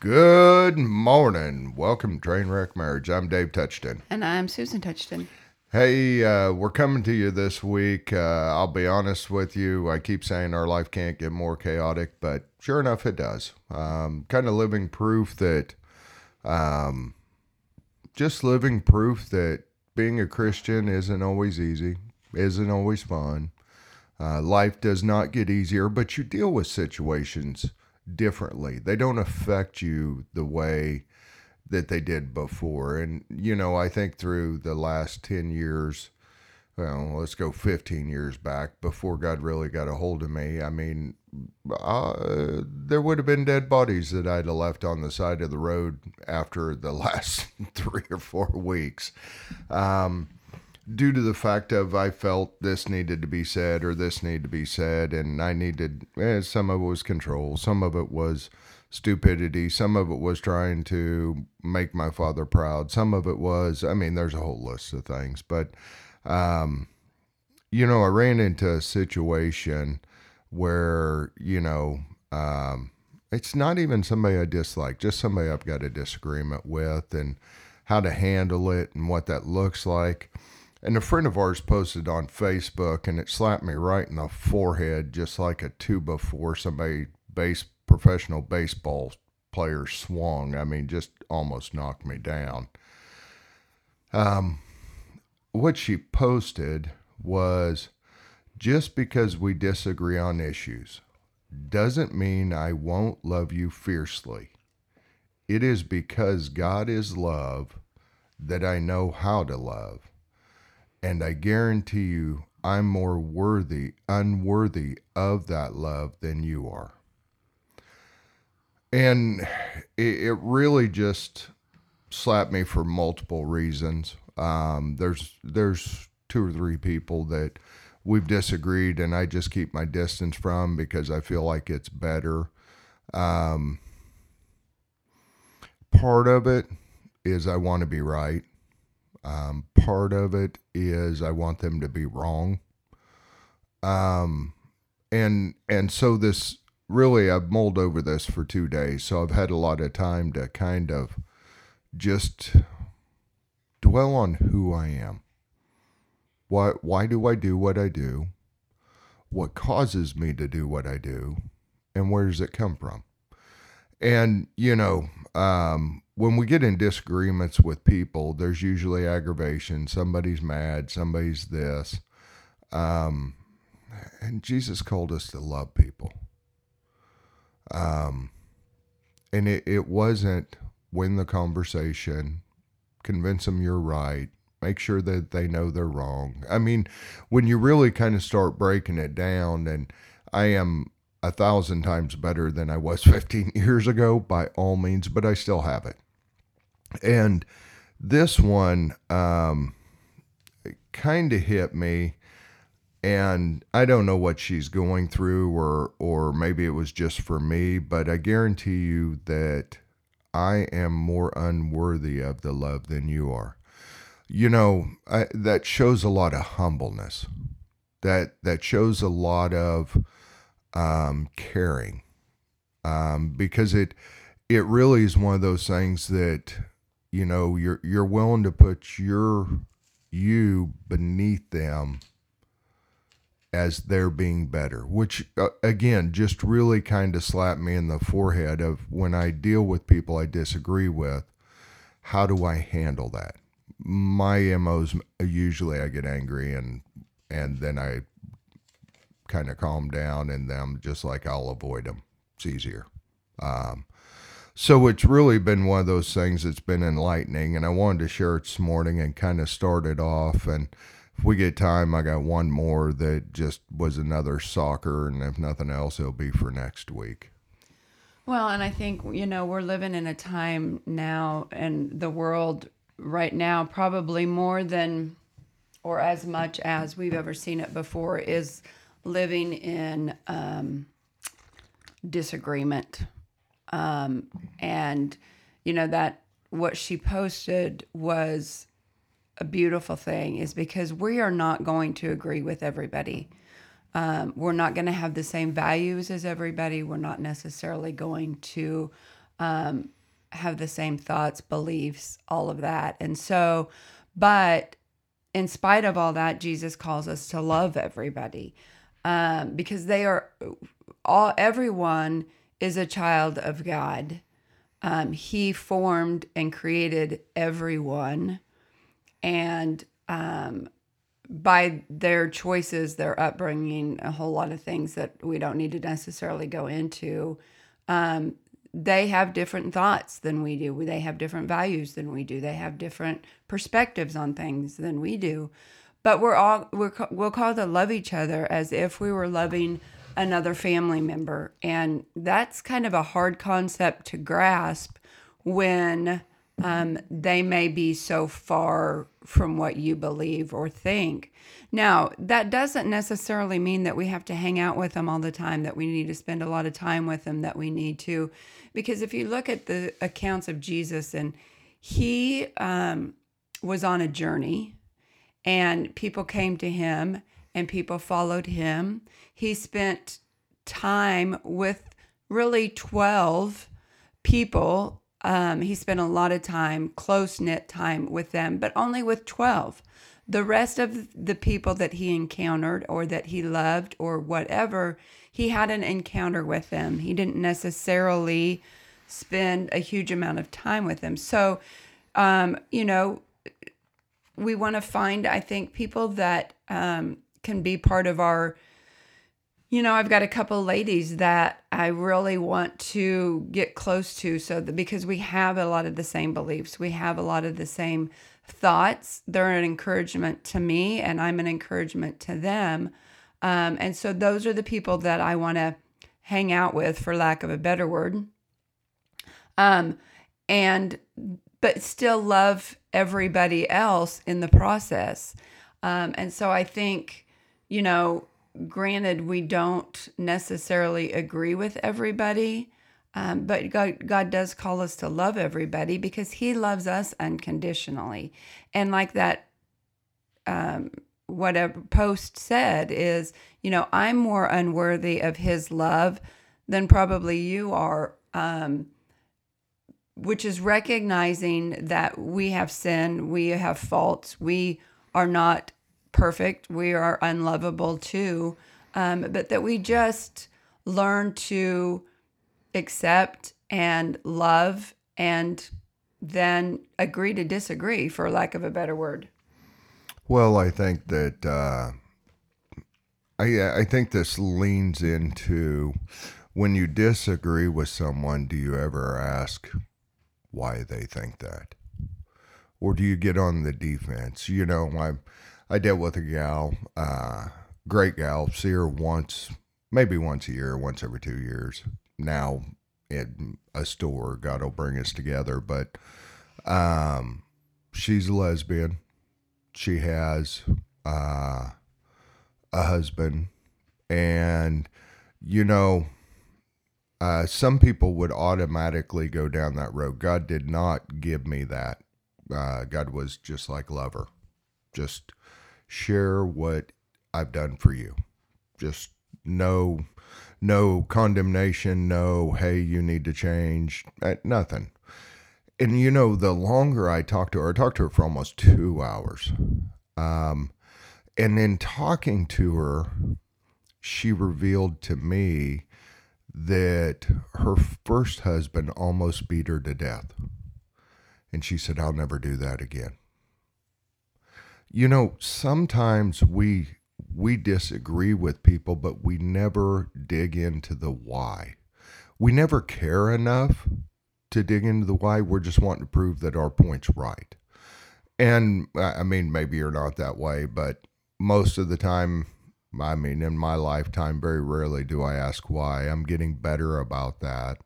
Good morning. Welcome to Trainwreck Marriage. I'm Dave Touchton. And I'm Susan Touchton. Hey, uh, we're coming to you this week. Uh, I'll be honest with you. I keep saying our life can't get more chaotic, but sure enough, it does. Um, kind of living proof that, um, just living proof that being a Christian isn't always easy, isn't always fun. Uh, life does not get easier, but you deal with situations differently. They don't affect you the way that they did before. And, you know, I think through the last 10 years, well, let's go 15 years back before God really got a hold of me. I mean, uh, there would have been dead bodies that I'd have left on the side of the road after the last three or four weeks. Um, due to the fact of I felt this needed to be said or this needed to be said, and I needed eh, some of it was control, some of it was stupidity, some of it was trying to make my father proud, some of it was I mean, there's a whole list of things, but um, you know, I ran into a situation where you know. Um, it's not even somebody I dislike, just somebody I've got a disagreement with, and how to handle it and what that looks like. And a friend of ours posted on Facebook, and it slapped me right in the forehead, just like a two before somebody base professional baseball player swung. I mean, just almost knocked me down. Um, what she posted was just because we disagree on issues doesn't mean I won't love you fiercely. It is because God is love that I know how to love and I guarantee you, I'm more worthy, unworthy of that love than you are. And it, it really just slapped me for multiple reasons. Um, there's there's two or three people that we've disagreed, and I just keep my distance from because I feel like it's better. Um, part of it is I want to be right. Um, part of it is I want them to be wrong. Um, and and so this really I've mulled over this for two days, so I've had a lot of time to kind of just dwell on who I am. Why why do I do what I do? What causes me to do what I do? And where does it come from? And you know, um, when we get in disagreements with people, there's usually aggravation. Somebody's mad, somebody's this. Um, and Jesus called us to love people. Um, and it, it wasn't win the conversation, convince them you're right, make sure that they know they're wrong. I mean, when you really kind of start breaking it down, and I am a thousand times better than I was 15 years ago by all means, but I still have it. And this one um, kind of hit me, and I don't know what she's going through, or or maybe it was just for me, but I guarantee you that I am more unworthy of the love than you are. You know, I, that shows a lot of humbleness. That that shows a lot of um, caring, um, because it it really is one of those things that you know you're you're willing to put your you beneath them as they're being better which uh, again just really kind of slapped me in the forehead of when i deal with people i disagree with how do i handle that? My mo's usually i get angry and and then i kind of calm down and them just like i'll avoid them it's easier. Um, so it's really been one of those things that's been enlightening, and I wanted to share it this morning and kind of start it off. And if we get time, I got one more that just was another soccer, and if nothing else, it'll be for next week. Well, and I think, you know, we're living in a time now, and the world right now, probably more than or as much as we've ever seen it before, is living in um, disagreement um, and, you know, that what she posted was a beautiful thing is because we are not going to agree with everybody. Um, we're not going to have the same values as everybody. We're not necessarily going to um, have the same thoughts, beliefs, all of that. And so, but in spite of all that, Jesus calls us to love everybody um, because they are all, everyone is a child of God. Um, he formed and created everyone. And um, by their choices, their upbringing, a whole lot of things that we don't need to necessarily go into, um, they have different thoughts than we do. They have different values than we do. They have different perspectives on things than we do. But we're all we're we'll call to love each other as if we were loving another family member, and that's kind of a hard concept to grasp when um, they may be so far from what you believe or think. Now, that doesn't necessarily mean that we have to hang out with them all the time, that we need to spend a lot of time with them, that we need to. Because if you look at the accounts of Jesus, and he um, was on a journey, and people came to him, and people followed him. He spent time with really 12 people um, he spent a lot of time, close knit time with them, but only with 12. The rest of the people that he encountered or that he loved or whatever, he had an encounter with them. He didn't necessarily spend a huge amount of time with them. So, um, you know, we want to find, I think, people that um, can be part of our you know, I've got a couple ladies that I really want to get close to so that because we have a lot of the same beliefs, we have a lot of the same thoughts. They're an encouragement to me and I'm an encouragement to them. Um, and so those are the people that I want to hang out with, for lack of a better word. Um, and but still love everybody else in the process. Um, and so I think, you know, granted, we don't necessarily agree with everybody, um, but God, God does call us to love everybody because He loves us unconditionally. And like that, um, whatever post said is, you know, I'm more unworthy of His love than probably you are. Um, which is recognizing that we have sin, we have faults, we are not perfect, we are unlovable too, um, but that we just learn to accept and love and then agree to disagree, for lack of a better word. Well, I think that uh, I I think this leans into when you disagree with someone. Do you ever ask why they think that, or do you get on the defense? You know, I'm I dealt with a gal, uh, great gal, see her once, maybe once a year, once every two years. Now in a store, God will bring us together. But um, she's a lesbian. She has uh, a husband. And, you know, uh, some people would automatically go down that road. God did not give me that. Uh, God was just like lover, just share what I've done for you. Just no no condemnation, no hey you need to change, uh, nothing. And you know, the longer I talked to her, I talked to her for almost two hours. Um, and in talking to her, she revealed to me that her first husband almost beat her to death. And she said, I'll never do that again. You know, sometimes we we disagree with people, but we never dig into the why. We never care enough to dig into the why. We're just wanting to prove that our point's right. And I mean, maybe you're not that way, but most of the time, I mean, in my lifetime, very rarely do I ask why. I'm getting better about that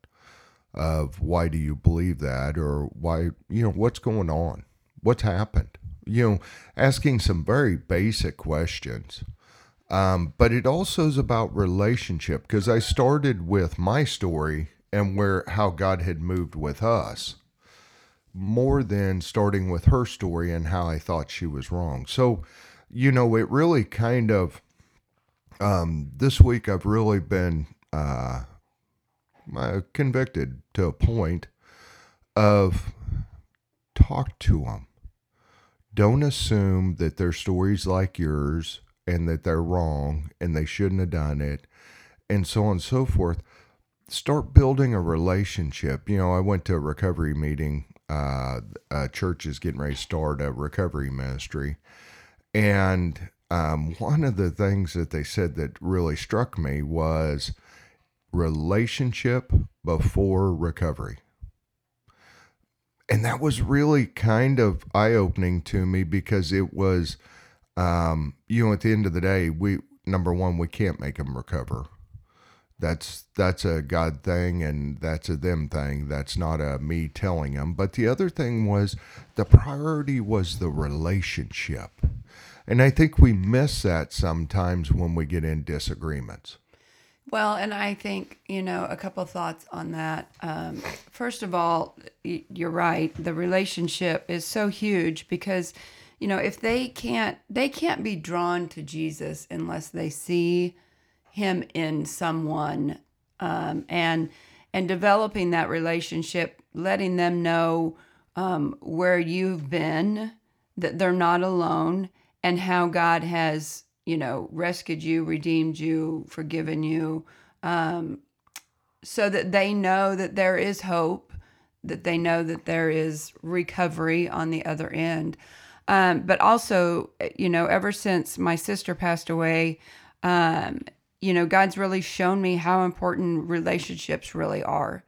of why do you believe that or why, you know, what's going on? What's happened? You know, asking some very basic questions. Um, but it also is about relationship because I started with my story and where how God had moved with us more than starting with her story and how I thought she was wrong. So, you know, it really kind of um, this week I've really been uh, uh, convicted to a point of talk to them. Don't assume that their stories like yours and that they're wrong and they shouldn't have done it and so on and so forth. Start building a relationship. You know, I went to a recovery meeting. Uh, a church is getting ready to start a recovery ministry. And um, one of the things that they said that really struck me was relationship before recovery. And that was really kind of eye opening to me because it was, um, you know, at the end of the day, we, number one, we can't make them recover. That's that's a God thing and that's a them thing. That's not a me telling them. But the other thing was the priority was the relationship. And I think we miss that sometimes when we get in disagreements. Well, and I think, you know, a couple thoughts on that. Um, first of all, you're right. The relationship is so huge because, you know, if they can't, they can't be drawn to Jesus unless they see him in someone um, and, and developing that relationship, letting them know um, where you've been, that they're not alone and how God has, you know, rescued you, redeemed you, forgiven you, um, so that they know that there is hope, that they know that there is recovery on the other end. Um, but also, you know, ever since my sister passed away, um, you know, God's really shown me how important relationships really are.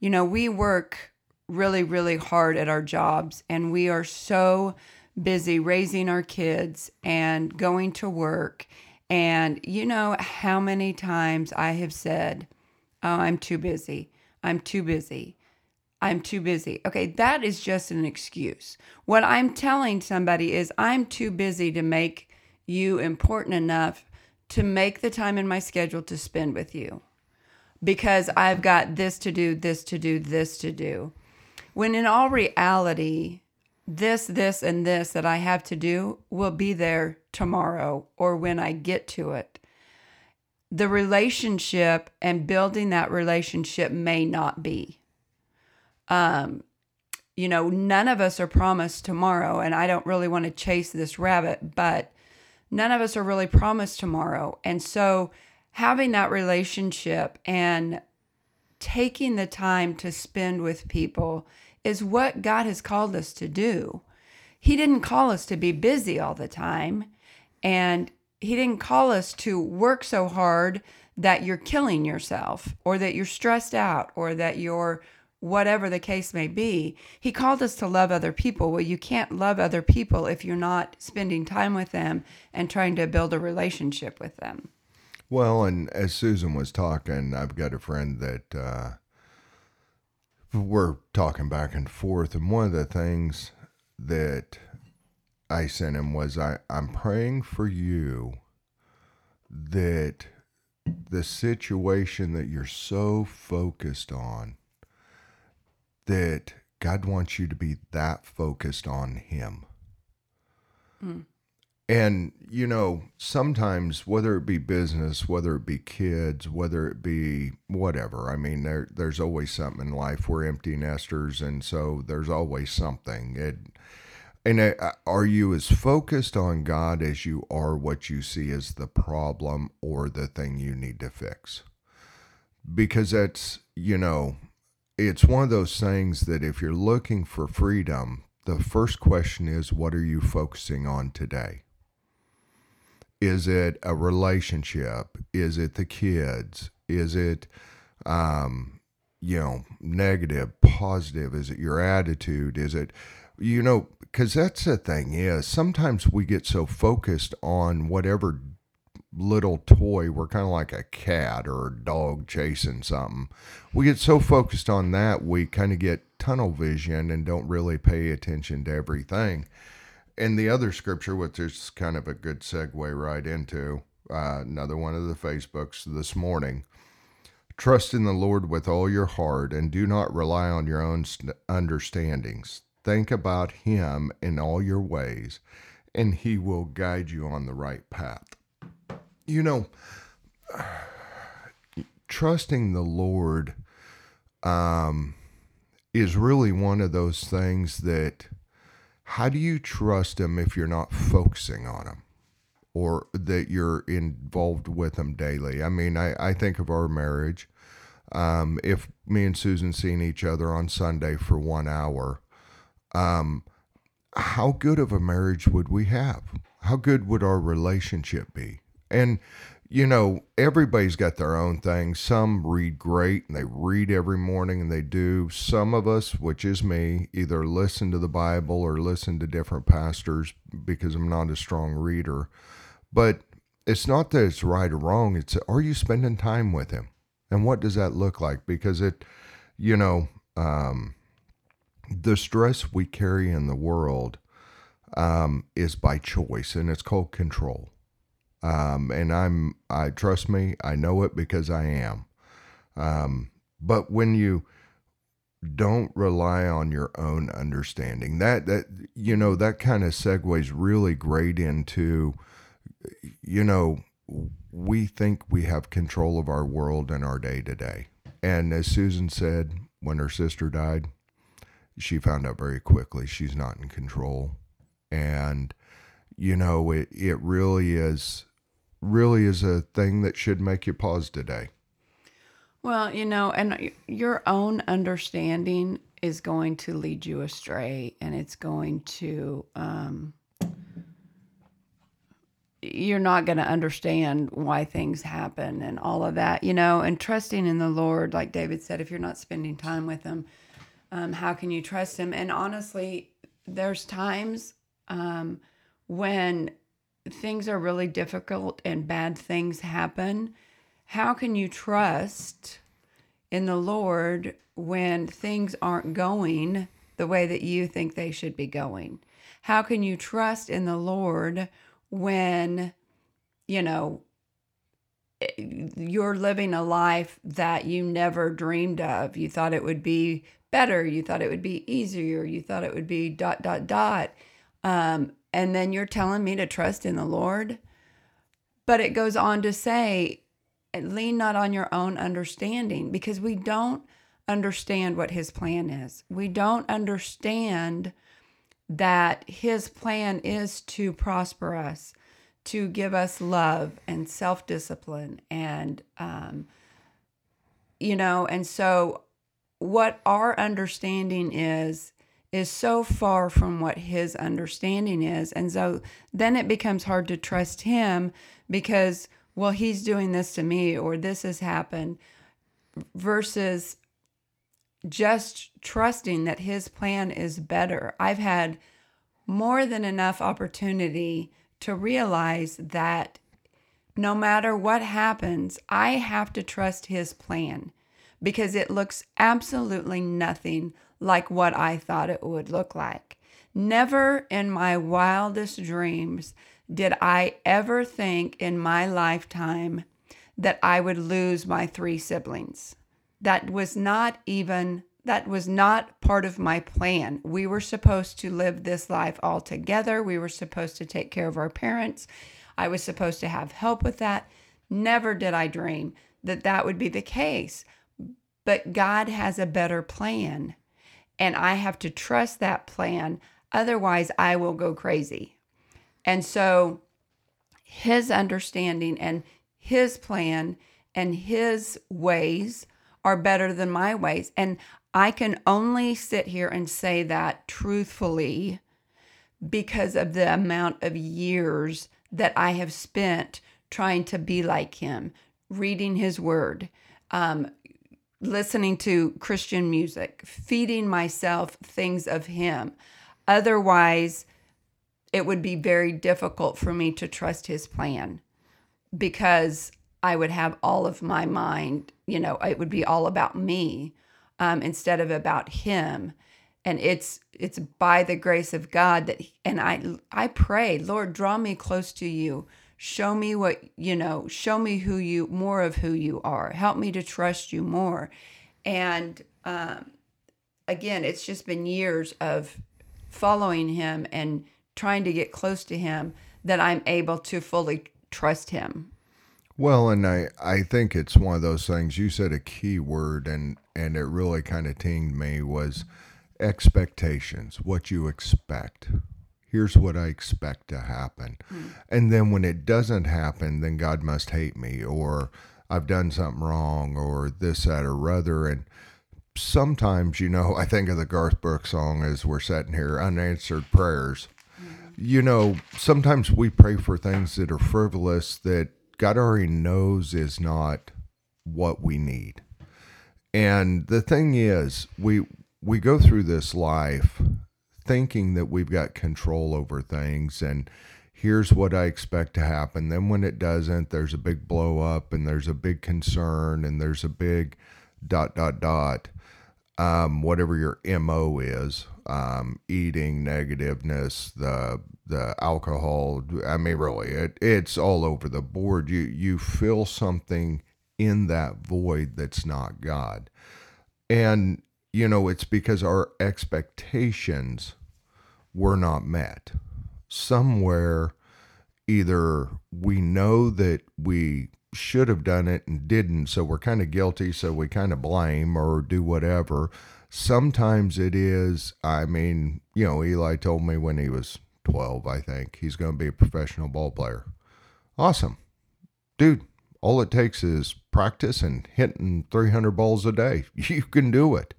You know, we work really, really hard at our jobs and we are so busy raising our kids and going to work. And you know how many times I have said, Oh, I'm too busy. I'm too busy. I'm too busy. Okay, that is just an excuse. What I'm telling somebody is, I'm too busy to make you important enough to make the time in my schedule to spend with you because I've got this to do, this to do, this to do. When in all reality, this, this, and this that I have to do will be there tomorrow or when I get to it. The relationship and building that relationship may not be. Um, you know, none of us are promised tomorrow, and I don't really want to chase this rabbit, but none of us are really promised tomorrow. And so, having that relationship and taking the time to spend with people is what God has called us to do. He didn't call us to be busy all the time, and He didn't call us to work so hard that you're killing yourself or that you're stressed out or that you're whatever the case may be. He called us to love other people. Well, you can't love other people if you're not spending time with them and trying to build a relationship with them. Well, and as Susan was talking, I've got a friend that uh, we're talking back and forth, and one of the things that I sent him was I, I'm praying for you that the situation that you're so focused on, that God wants you to be that focused on Him. Mm. And, you know, sometimes, whether it be business, whether it be kids, whether it be whatever, I mean, there, there's always something in life. We're empty nesters, and so there's always something. It, and uh, are you as focused on God as you are what you see as the problem or the thing you need to fix? Because that's, you know, it's one of those things that if you're looking for freedom, the first question is, what are you focusing on today? Is it a relationship? Is it the kids? Is it, um, you know, negative, positive? Is it your attitude? Is it, you know, because that's the thing is sometimes we get so focused on whatever little toy. We're kind of like a cat or a dog chasing something. We get so focused on that, we kind of get tunnel vision and don't really pay attention to everything and the other scripture, which is kind of a good segue right into uh, another one of the Facebooks this morning. Trust in the Lord with all your heart and do not rely on your own understandings. Think about Him in all your ways, and He will guide you on the right path. You know, trusting the Lord um, is really one of those things that how do you trust them if you're not focusing on them or that you're involved with them daily? I mean, I, I think of our marriage. Um, if me and Susan seen each other on Sunday for one hour, um, how good of a marriage would we have? How good would our relationship be? And you know, everybody's got their own thing. Some read great and they read every morning and they do. Some of us, which is me, either listen to the Bible or listen to different pastors because I'm not a strong reader. But it's not that it's right or wrong. It's are you spending time with him? And what does that look like? Because it, you know, um, the stress we carry in the world um, is by choice and it's called control. Um, and I'm, I trust me, I know it because I am. Um, but when you don't rely on your own understanding, that, that, you know, that kind of segues really great into, you know, we think we have control of our world and our day to day. And as Susan said, when her sister died, she found out very quickly she's not in control. And, you know, it, it really is really is a thing that should make you pause today. Well, you know, and your own understanding is going to lead you astray and it's going to, um, you're not going to understand why things happen and all of that, you know, and trusting in the Lord, like David said, if you're not spending time with Him, um, how can you trust Him? And honestly, there's times um, when things are really difficult and bad things happen, how can you trust in the Lord when things aren't going the way that you think they should be going? How can you trust in the Lord when, you know, you're living a life that you never dreamed of? You thought it would be better, you thought it would be easier, you thought it would be dot, dot, dot. Um, and then you're telling me to trust in the Lord. But it goes on to say, lean not on your own understanding because we don't understand what his plan is. We don't understand that his plan is to prosper us, to give us love and self discipline. And, um, you know, and so what our understanding is, is so far from what his understanding is. And so then it becomes hard to trust him because, well, he's doing this to me or this has happened versus just trusting that his plan is better. I've had more than enough opportunity to realize that no matter what happens, I have to trust his plan because it looks absolutely nothing like what I thought it would look like. Never in my wildest dreams did I ever think in my lifetime that I would lose my three siblings. That was not even that was not part of my plan. We were supposed to live this life all together. We were supposed to take care of our parents. I was supposed to have help with that. Never did I dream that that would be the case. But God has a better plan and I have to trust that plan. Otherwise, I will go crazy. And so, his understanding and his plan and his ways are better than my ways. And I can only sit here and say that truthfully because of the amount of years that I have spent trying to be like him, reading his word, um, listening to Christian music, feeding myself things of Him. Otherwise, it would be very difficult for me to trust His plan because I would have all of my mind, you know, it would be all about me um, instead of about Him. And it's it's by the grace of God that, and I I pray, Lord, draw me close to you show me what you know show me who you more of who you are help me to trust you more and um, again it's just been years of following him and trying to get close to him that i'm able to fully trust him Well, and I, I think it's one of those things. You said a key word, and and it really kind of tinged me was expectations. What you expect. Here's what I expect to happen, hmm. and then when it doesn't happen, then God must hate me, or I've done something wrong, or this, that, or other, and sometimes, you know, I think of the Garth Brooks song as we're sitting here, unanswered prayers. Hmm. You know, sometimes we pray for things that are frivolous that God already knows is not what we need. And the thing is, we we go through this life thinking that we've got control over things and here's what I expect to happen. Then when it doesn't, there's a big blow up and there's a big concern and there's a big dot dot dot um, whatever your mo is um, eating negativeness the the alcohol i mean really it, it's all over the board you you feel something in that void that's not god and you know it's because our expectations were not met somewhere either we know that we should have done it and didn't, so we're kind of guilty, so we kind of blame or do whatever. Sometimes it is, I mean, you know, Eli told me when he was 12, I think, he's going to be a professional ball player. Awesome. Dude, all it takes is practice and hitting 300 balls a day. You can do it.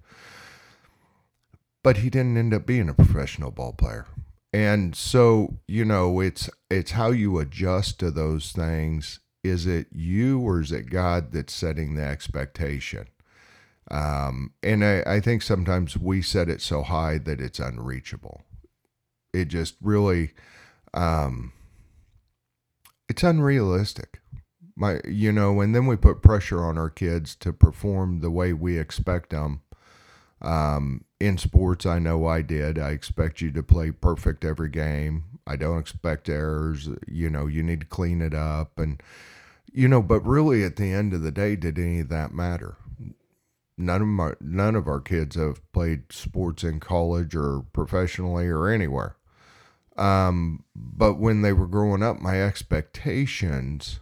But he didn't end up being a professional ball player. And so, you know, it's it's how you adjust to those things is it you or is it God that's setting the expectation? Um, and I, I think sometimes we set it so high that it's unreachable. It just really, um, it's unrealistic. My, you know, and then we put pressure on our kids to perform the way we expect them. Um, in sports, I know I did. I expect you to play perfect every game. I don't expect errors. You know, you need to clean it up and you know, but really at the end of the day, did any of that matter? None of my none of our kids have played sports in college or professionally or anywhere. Um, but when they were growing up, my expectations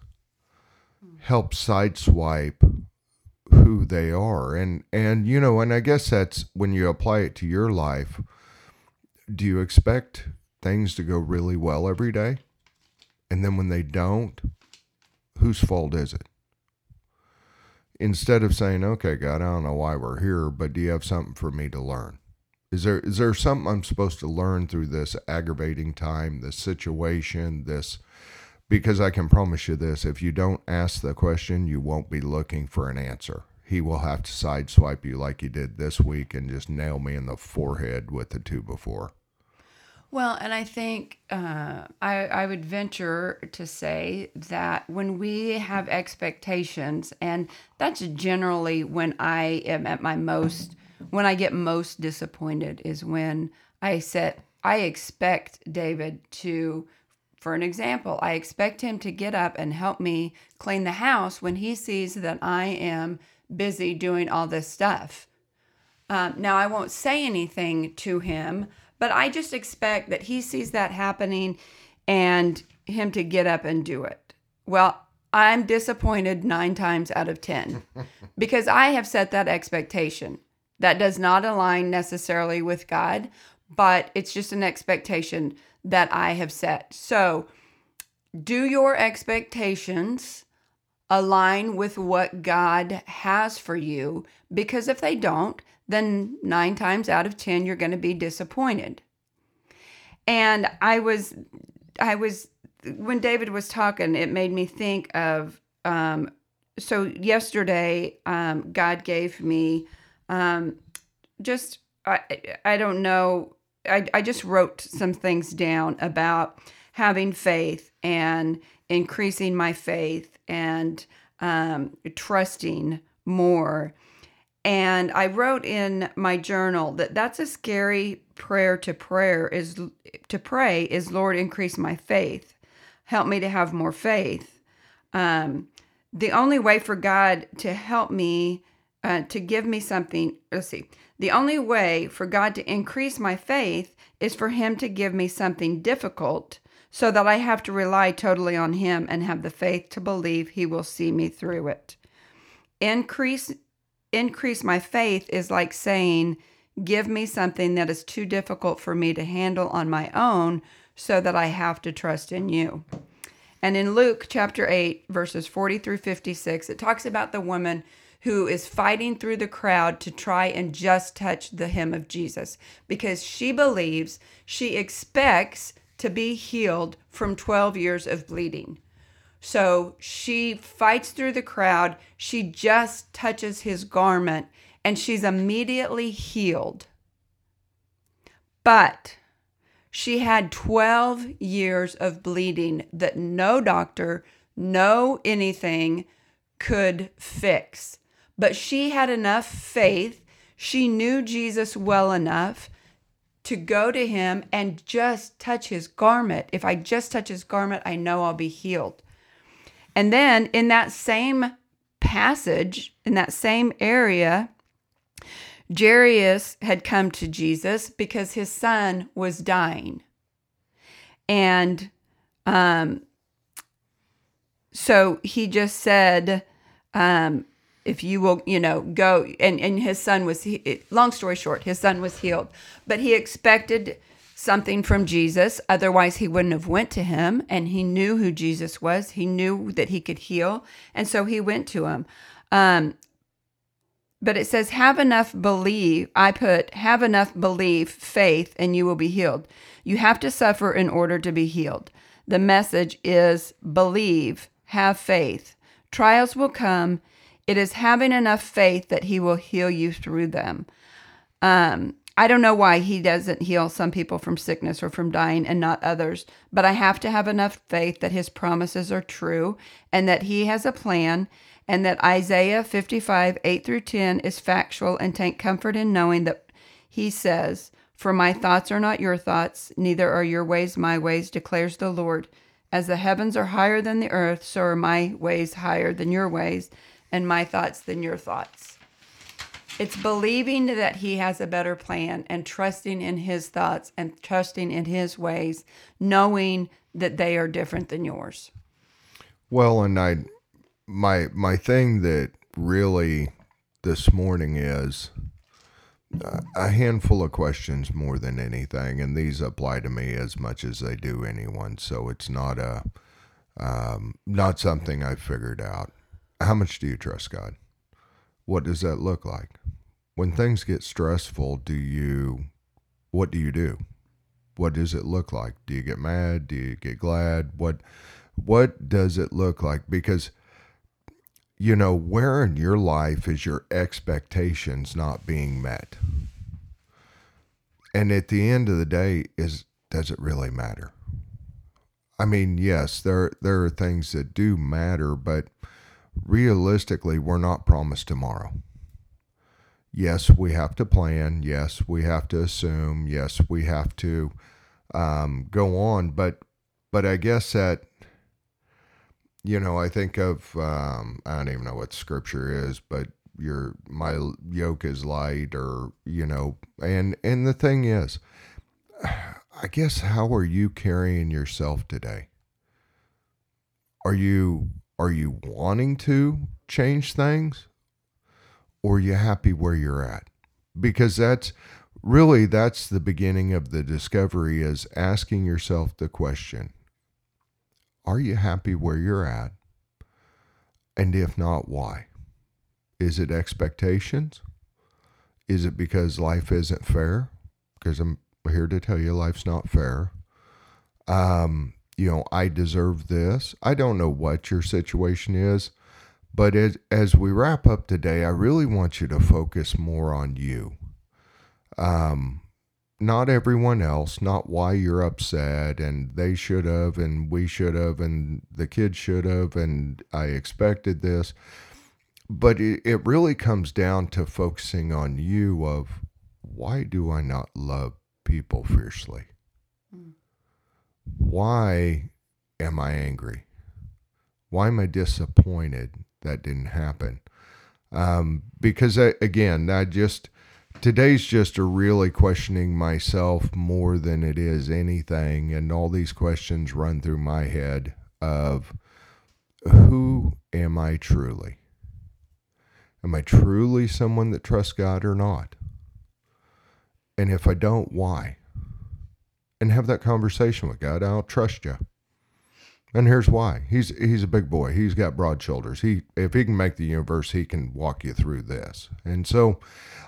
help sideswipe who they are. And and you know, and I guess that's when you apply it to your life, do you expect things to go really well every day? And then when they don't, whose fault is it? Instead of saying, okay, God, I don't know why we're here, but do you have something for me to learn? Is there is there something I'm supposed to learn through this aggravating time, this situation, this because I can promise you this, if you don't ask the question, you won't be looking for an answer. He will have to sideswipe you like he did this week and just nail me in the forehead with the two before. Well, and I think uh, I, I would venture to say that when we have expectations, and that's generally when I am at my most, when I get most disappointed, is when I set, I expect David to, for an example, I expect him to get up and help me clean the house when he sees that I am busy doing all this stuff. Um, now, I won't say anything to him but I just expect that he sees that happening and him to get up and do it. Well, I'm disappointed nine times out of 10 because I have set that expectation. That does not align necessarily with God, but it's just an expectation that I have set. So, do your expectations align with what God has for you? Because if they don't, then nine times out of 10, you're going to be disappointed. And I was, I was, when David was talking, it made me think of, um, so yesterday, um, God gave me um, just, I, I don't know, I, I just wrote some things down about having faith and increasing my faith and um, trusting more. And I wrote in my journal that that's a scary prayer to prayer is to pray is Lord increase my faith, help me to have more faith. Um, the only way for God to help me uh, to give me something. Let's see. The only way for God to increase my faith is for Him to give me something difficult so that I have to rely totally on Him and have the faith to believe He will see me through it. Increase increase my faith is like saying, give me something that is too difficult for me to handle on my own so that I have to trust in you. And in Luke chapter 8, verses 40 through 56, it talks about the woman who is fighting through the crowd to try and just touch the hem of Jesus because she believes, she expects to be healed from 12 years of bleeding. So she fights through the crowd. She just touches his garment and she's immediately healed. But she had 12 years of bleeding that no doctor, no anything could fix. But she had enough faith. She knew Jesus well enough to go to him and just touch his garment. If I just touch his garment, I know I'll be healed. And then in that same passage, in that same area, Jairus had come to Jesus because his son was dying. And um, so he just said, um, if you will, you know, go. And, and his son was, long story short, his son was healed. But he expected something from Jesus. Otherwise, he wouldn't have went to him. And he knew who Jesus was. He knew that he could heal. And so he went to him. Um, but it says, have enough belief. I put, have enough belief, faith, and you will be healed. You have to suffer in order to be healed. The message is believe, have faith. Trials will come. It is having enough faith that he will heal you through them. Um, I don't know why he doesn't heal some people from sickness or from dying and not others, but I have to have enough faith that his promises are true and that he has a plan and that Isaiah 55, 8 through 10 is factual and take comfort in knowing that he says, For my thoughts are not your thoughts, neither are your ways my ways, declares the Lord. As the heavens are higher than the earth, so are my ways higher than your ways, and my thoughts than your thoughts. It's believing that he has a better plan and trusting in his thoughts and trusting in his ways, knowing that they are different than yours. Well, and I my my thing that really this morning is uh, a handful of questions more than anything, and these apply to me as much as they do anyone. So it's not a um, not something I figured out. How much do you trust God? What does that look like? when things get stressful, do you, what do you do? What does it look like? Do you get mad? Do you get glad? What, what does it look like? Because, you know, where in your life is your expectations not being met? And at the end of the day, is does it really matter? I mean, yes, there there are things that do matter, but realistically, we're not promised tomorrow yes, we have to plan. Yes, we have to assume. Yes, we have to um, go on. But but I guess that you know I think of um, I don't even know what scripture is, but your my yoke is light, or you know, and and the thing is, I guess how are you carrying yourself today? Are you are you wanting to change things? or are you happy where you're at? Because that's really that's the beginning of the discovery is asking yourself the question, are you happy where you're at? And if not, why? Is it expectations? Is it because life isn't fair? Because I'm here to tell you life's not fair. Um, you know, I deserve this. I don't know what your situation is. But as, as we wrap up today, I really want you to focus more on you. Um, not everyone else, not why you're upset and they should have and we should have and the kids should have and I expected this. But it, it really comes down to focusing on you of why do I not love people fiercely? Why am I angry? Why am I disappointed? that didn't happen. Um, because I, again, I just today's just a really questioning myself more than it is anything. And all these questions run through my head of who am I truly? Am I truly someone that trusts God or not? And if I don't, why? And have that conversation with God. I'll trust you. And here's why. He's he's a big boy. He's got broad shoulders. He if he can make the universe, he can walk you through this. And so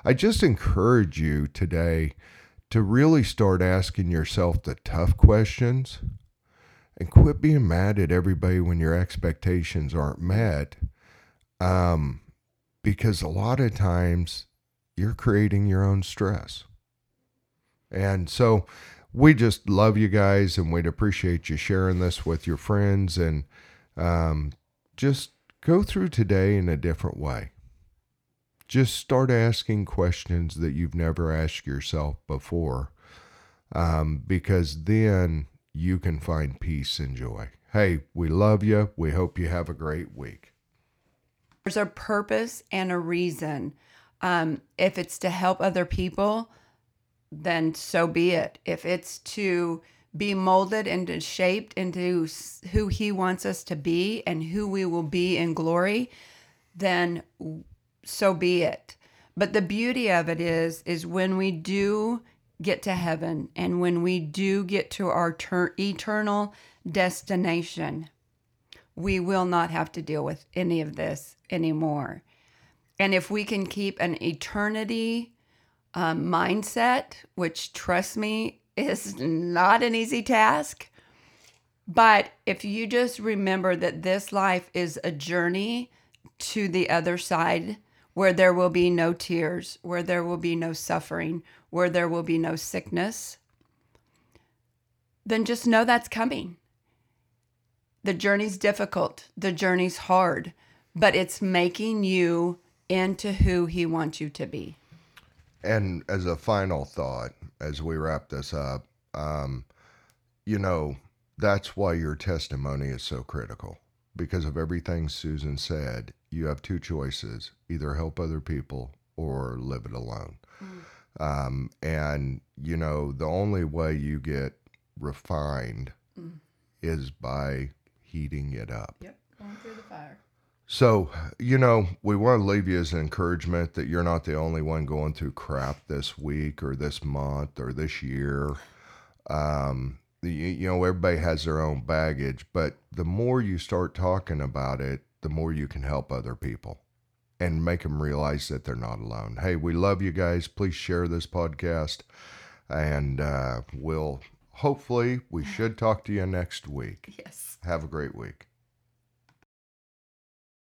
I just encourage you today to really start asking yourself the tough questions and quit being mad at everybody when your expectations aren't met. Um, because a lot of times you're creating your own stress. And so we just love you guys and we'd appreciate you sharing this with your friends and um, just go through today in a different way. Just start asking questions that you've never asked yourself before um, because then you can find peace and joy. Hey, we love you. We hope you have a great week. There's a purpose and a reason. Um, if it's to help other people, then so be it. If it's to be molded and shaped into who He wants us to be and who we will be in glory, then so be it. But the beauty of it is, is when we do get to heaven and when we do get to our ter- eternal destination, we will not have to deal with any of this anymore. And if we can keep an eternity um, mindset, which trust me is not an easy task, but if you just remember that this life is a journey to the other side where there will be no tears, where there will be no suffering, where there will be no sickness, then just know that's coming. The journey's difficult, the journey's hard, but it's making you into who He wants you to be. And as a final thought, as we wrap this up, um, you know, that's why your testimony is so critical because of everything Susan said you have two choices either help other people or live it alone. Mm. Um, and, you know, the only way you get refined mm. is by heating it up. Yep, going through the fire. So, you know, we want to leave you as an encouragement that you're not the only one going through crap this week or this month or this year. Um, you, you know, everybody has their own baggage, but the more you start talking about it, the more you can help other people and make them realize that they're not alone. Hey, we love you guys. Please share this podcast, and uh, we'll hopefully we should talk to you next week. Yes. Have a great week.